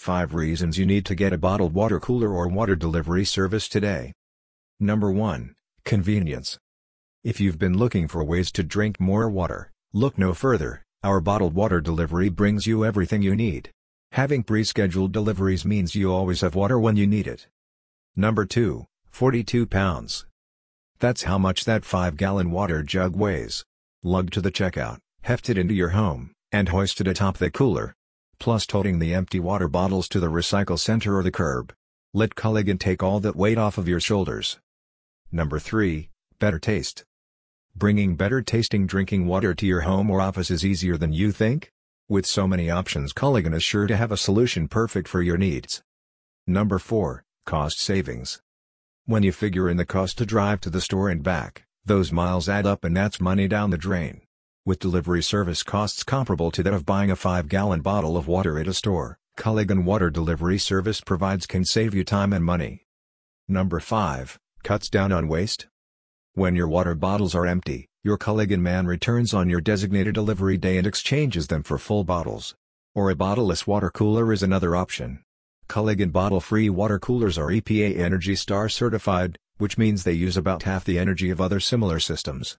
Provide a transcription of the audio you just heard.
5 reasons you need to get a bottled water cooler or water delivery service today. Number 1. Convenience. If you've been looking for ways to drink more water, look no further, our bottled water delivery brings you everything you need. Having pre-scheduled deliveries means you always have water when you need it. Number 2, 42 pounds. That's how much that 5-gallon water jug weighs. Lugged to the checkout, hefted into your home, and hoisted atop the cooler. Plus toting the empty water bottles to the recycle center or the curb. Let Culligan take all that weight off of your shoulders. Number 3, better taste. Bringing better tasting drinking water to your home or office is easier than you think? With so many options Culligan is sure to have a solution perfect for your needs. Number 4, Cost Savings. When you figure in the cost to drive to the store and back, those miles add up and that's money down the drain. With delivery service costs comparable to that of buying a 5-gallon bottle of water at a store, Culligan Water Delivery Service provides can save you time and money. Number 5, Cuts down on waste. When your water bottles are empty, your Culligan man returns on your designated delivery day and exchanges them for full bottles. Or a bottleless water cooler is another option. Culligan bottle-free water coolers are EPA Energy Star certified, which means they use about half the energy of other similar systems.